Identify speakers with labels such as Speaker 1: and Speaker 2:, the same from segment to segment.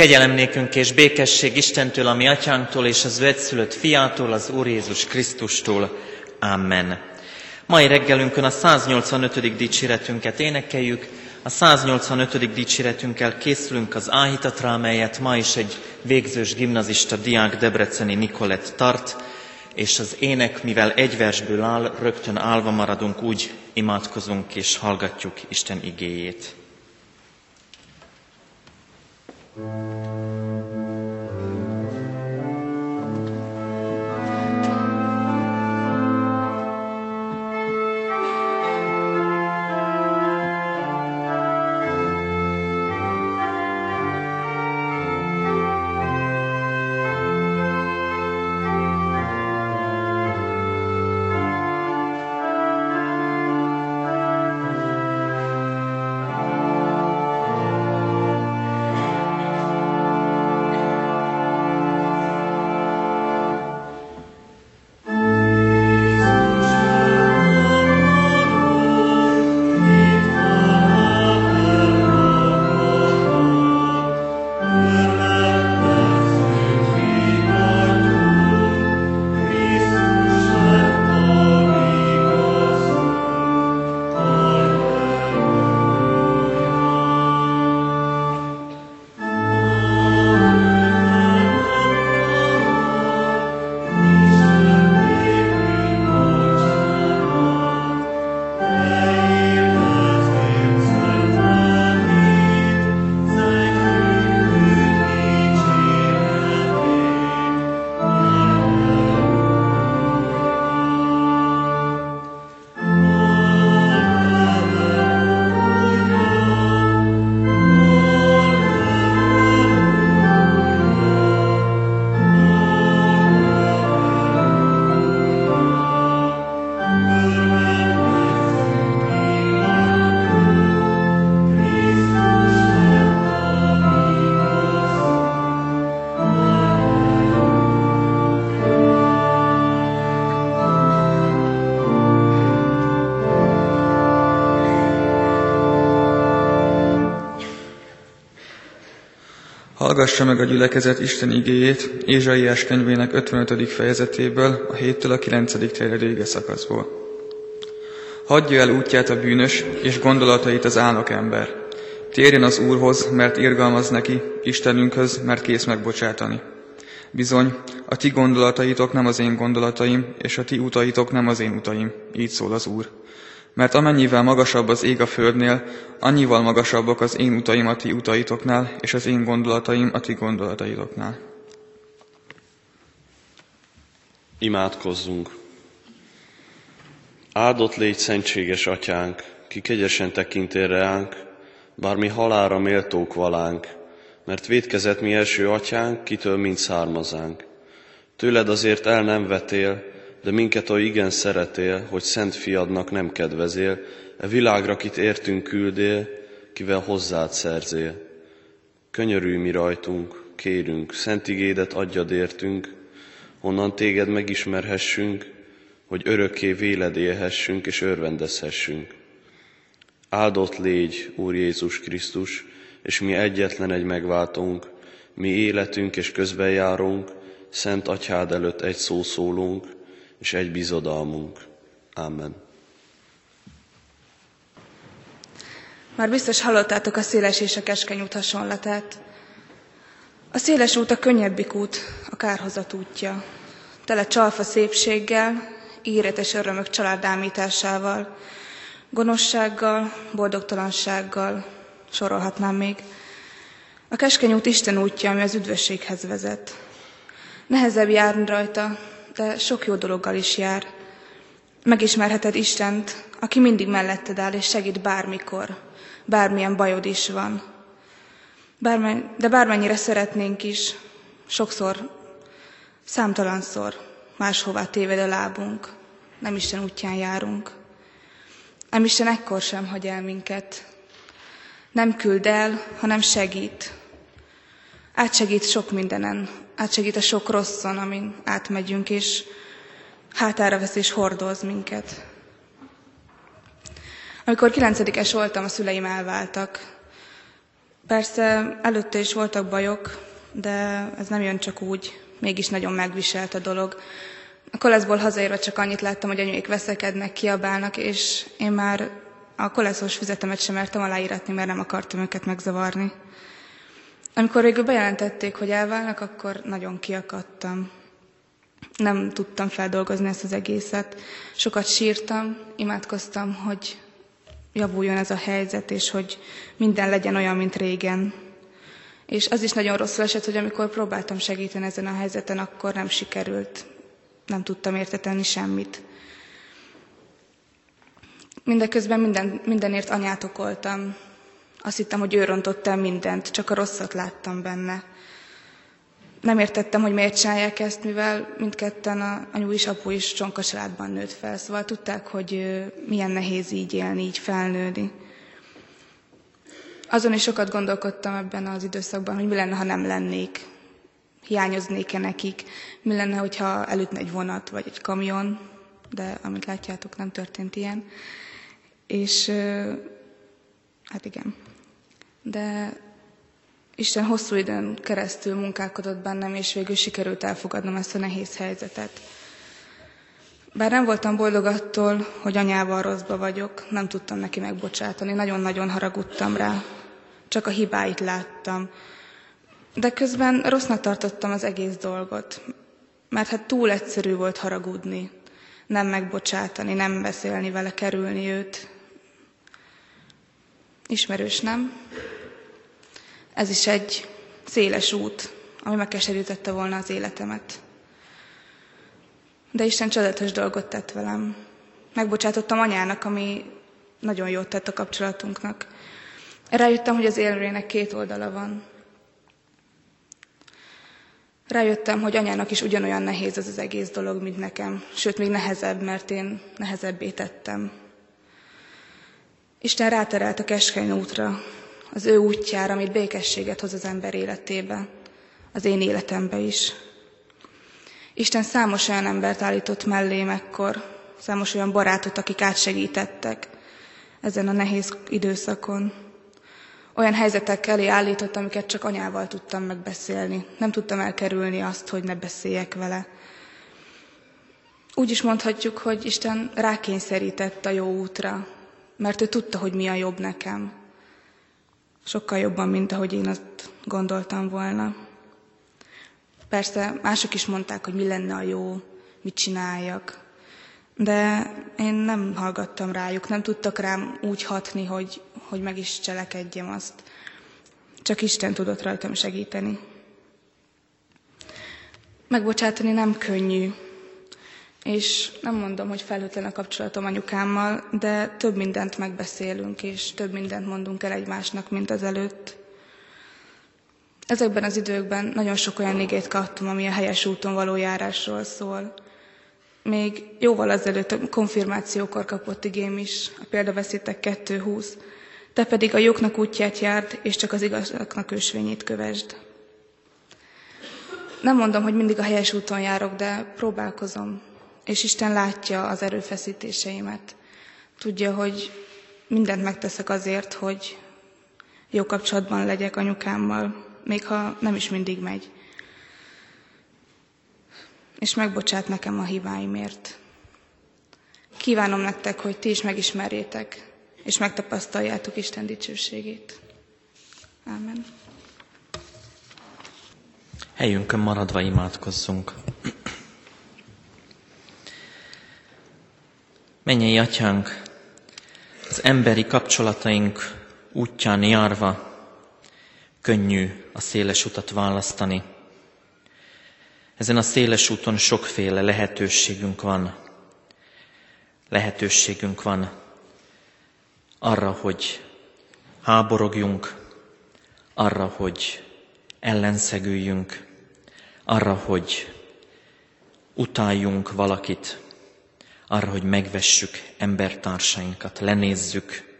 Speaker 1: Kegyelem nékünk és békesség Istentől, a mi atyánktól és az ő fiától, az Úr Jézus Krisztustól. Amen. Mai reggelünkön a 185. dicséretünket énekeljük, a 185. dicséretünkkel készülünk az áhítatra, amelyet ma is egy végzős gimnazista diák Debreceni Nikolett tart, és az ének, mivel egy versből áll, rögtön állva maradunk, úgy imádkozunk és hallgatjuk Isten igéjét.
Speaker 2: Música Hallgassa meg a gyülekezet Isten igéjét Ézsaiás könyvének 55. fejezetéből, a 7-től a 9. terjedő szakaszból. Hagyja el útját a bűnös, és gondolatait az álnok ember. Térjen az Úrhoz, mert irgalmaz neki, Istenünkhöz, mert kész megbocsátani. Bizony, a ti gondolataitok nem az én gondolataim, és a ti utaitok nem az én utaim, így szól az Úr. Mert amennyivel magasabb az ég a földnél, annyival magasabbak az én utaim a ti utaitoknál, és az én gondolataim a ti gondolataitoknál.
Speaker 3: Imádkozzunk! Áldott légy szentséges atyánk, ki kegyesen tekintél reánk, bár mi halára méltók valánk, mert védkezett mi első atyánk, kitől mind származánk. Tőled azért el nem vetél, de minket oly igen szeretél, hogy szent fiadnak nem kedvezél, e világra, kit értünk küldél, kivel hozzád szerzél. Könyörülj mi rajtunk, kérünk, szent igédet adjad értünk, honnan téged megismerhessünk, hogy örökké véled élhessünk és örvendezhessünk. Áldott légy, Úr Jézus Krisztus, és mi egyetlen egy megváltunk, mi életünk és közbenjárunk, Szent Atyád előtt egy szó szólunk, és egy bizodalmunk. Amen.
Speaker 4: Már biztos hallottátok a széles és a keskeny út hasonlatát. A széles út a könnyebbik út, a kárhozat útja. Tele csalfa szépséggel, íretes örömök családámításával, gonoszsággal, boldogtalansággal, sorolhatnám még. A keskeny út Isten útja, ami az üdvösséghez vezet. Nehezebb járni rajta, de sok jó dologgal is jár. Megismerheted Istent, aki mindig melletted áll és segít bármikor, bármilyen bajod is van. Bármen, de bármennyire szeretnénk is, sokszor, számtalanszor máshová téved a lábunk, nem Isten útján járunk. Nem Isten ekkor sem hagy el minket. Nem küld el, hanem segít. Átsegít sok mindenen, átsegít a sok rosszon, amin átmegyünk, és hátára vesz és hordoz minket. Amikor kilencedikes voltam, a szüleim elváltak. Persze előtte is voltak bajok, de ez nem jön csak úgy, mégis nagyon megviselt a dolog. A koleszból hazaérve csak annyit láttam, hogy anyuék veszekednek, kiabálnak, és én már a koleszos füzetemet sem mertem aláíratni, mert nem akartam őket megzavarni. Amikor végül bejelentették, hogy elválnak, akkor nagyon kiakadtam. Nem tudtam feldolgozni ezt az egészet. Sokat sírtam, imádkoztam, hogy javuljon ez a helyzet, és hogy minden legyen olyan, mint régen. És az is nagyon rosszul esett, hogy amikor próbáltam segíteni ezen a helyzeten, akkor nem sikerült. Nem tudtam érteteni semmit. Mindeközben minden, mindenért anyát okoltam. Azt hittem, hogy ő rontott el mindent, csak a rosszat láttam benne. Nem értettem, hogy miért csinálják ezt, mivel mindketten a anyu is, apu is csonka nőtt fel, szóval tudták, hogy milyen nehéz így élni, így felnőni. Azon is sokat gondolkodtam ebben az időszakban, hogy mi lenne, ha nem lennék. Hiányoznék-e nekik? Mi lenne, hogyha elütne egy vonat vagy egy kamion? De amit látjátok, nem történt ilyen. És hát igen. De Isten hosszú időn keresztül munkálkodott bennem, és végül sikerült elfogadnom ezt a nehéz helyzetet. Bár nem voltam boldog attól, hogy anyával rosszba vagyok, nem tudtam neki megbocsátani, nagyon-nagyon haragudtam rá. Csak a hibáit láttam. De közben rossznak tartottam az egész dolgot, mert hát túl egyszerű volt haragudni, nem megbocsátani, nem beszélni vele, kerülni őt. Ismerős, nem? Ez is egy széles út, ami megkeserítette volna az életemet. De Isten csodálatos dolgot tett velem. Megbocsátottam anyának, ami nagyon jót tett a kapcsolatunknak. Rájöttem, hogy az élőrének két oldala van. Rájöttem, hogy anyának is ugyanolyan nehéz ez az egész dolog, mint nekem. Sőt, még nehezebb, mert én nehezebbé tettem. Isten ráterelt a keskeny útra, az ő útjára, amit békességet hoz az ember életébe, az én életembe is. Isten számos olyan embert állított mellém ekkor, számos olyan barátot, akik átsegítettek ezen a nehéz időszakon. Olyan helyzetek elé állított, amiket csak anyával tudtam megbeszélni. Nem tudtam elkerülni azt, hogy ne beszéljek vele. Úgy is mondhatjuk, hogy Isten rákényszerített a jó útra, mert ő tudta, hogy mi a jobb nekem. Sokkal jobban, mint ahogy én azt gondoltam volna. Persze mások is mondták, hogy mi lenne a jó, mit csináljak. De én nem hallgattam rájuk, nem tudtak rám úgy hatni, hogy, hogy meg is cselekedjem azt. Csak Isten tudott rajtam segíteni. Megbocsátani nem könnyű, és nem mondom, hogy felhőtlen a kapcsolatom anyukámmal, de több mindent megbeszélünk, és több mindent mondunk el egymásnak, mint az előtt. Ezekben az időkben nagyon sok olyan igét kaptam, ami a helyes úton való járásról szól. Még jóval azelőtt konfirmációkor kapott igém is, a példaveszétek 2.20. Te pedig a jóknak útját járd, és csak az igazaknak ösvényét kövesd. Nem mondom, hogy mindig a helyes úton járok, de próbálkozom, és Isten látja az erőfeszítéseimet. Tudja, hogy mindent megteszek azért, hogy jó kapcsolatban legyek anyukámmal, még ha nem is mindig megy. És megbocsát nekem a hibáimért. Kívánom nektek, hogy ti is megismerjétek, és megtapasztaljátok Isten dicsőségét. Ámen.
Speaker 1: Helyünkön maradva imádkozzunk. Mennyei atyánk, az emberi kapcsolataink útján járva könnyű a széles utat választani. Ezen a széles úton sokféle lehetőségünk van. Lehetőségünk van arra, hogy háborogjunk, arra, hogy ellenszegüljünk, arra, hogy utáljunk valakit, arra, hogy megvessük embertársainkat, lenézzük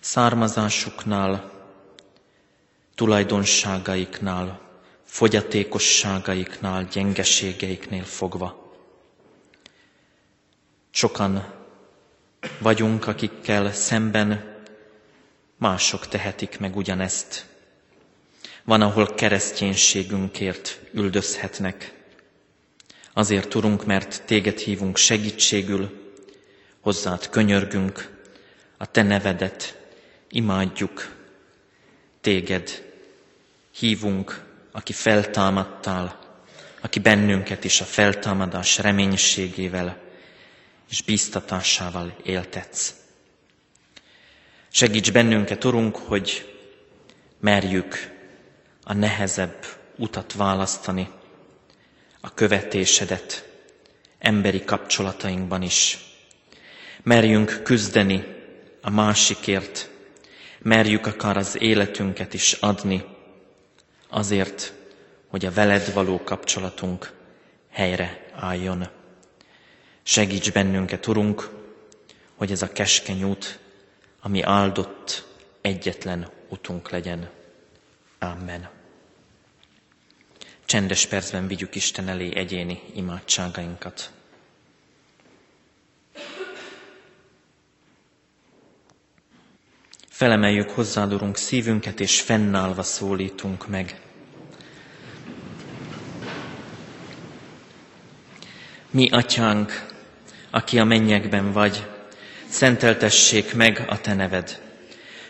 Speaker 1: származásuknál, tulajdonságaiknál, fogyatékosságaiknál, gyengeségeiknél fogva. Sokan vagyunk, akikkel szemben mások tehetik meg ugyanezt Van, ahol kereszténységünkért üldözhetnek. Azért, Urunk, mert Téged hívunk segítségül, hozzád könyörgünk, a Te nevedet imádjuk, Téged hívunk, aki feltámadtál, aki bennünket is a feltámadás reménységével és bíztatásával éltetsz. Segíts bennünket, Urunk, hogy merjük a nehezebb utat választani, a követésedet emberi kapcsolatainkban is. Merjünk küzdeni a másikért, merjük akár az életünket is adni, azért, hogy a veled való kapcsolatunk helyre álljon. Segíts bennünket, Urunk, hogy ez a keskeny út, ami áldott egyetlen utunk legyen. Amen. Csendes percben vigyük Isten elé egyéni imádságainkat. Felemeljük hozzád, Urunk, szívünket, és fennállva szólítunk meg. Mi, Atyánk, aki a mennyekben vagy, szenteltessék meg a Te neved.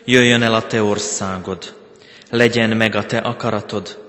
Speaker 1: Jöjjön el a Te országod, legyen meg a Te akaratod,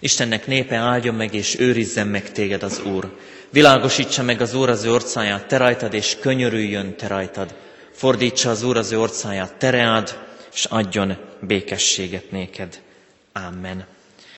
Speaker 1: Istennek népe áldjon meg és őrizzen meg téged az Úr. Világosítsa meg az Úr az ő orcáját te rajtad, és könyörüljön te rajtad. Fordítsa az Úr az ő orcáját te reád, és adjon békességet néked. Amen.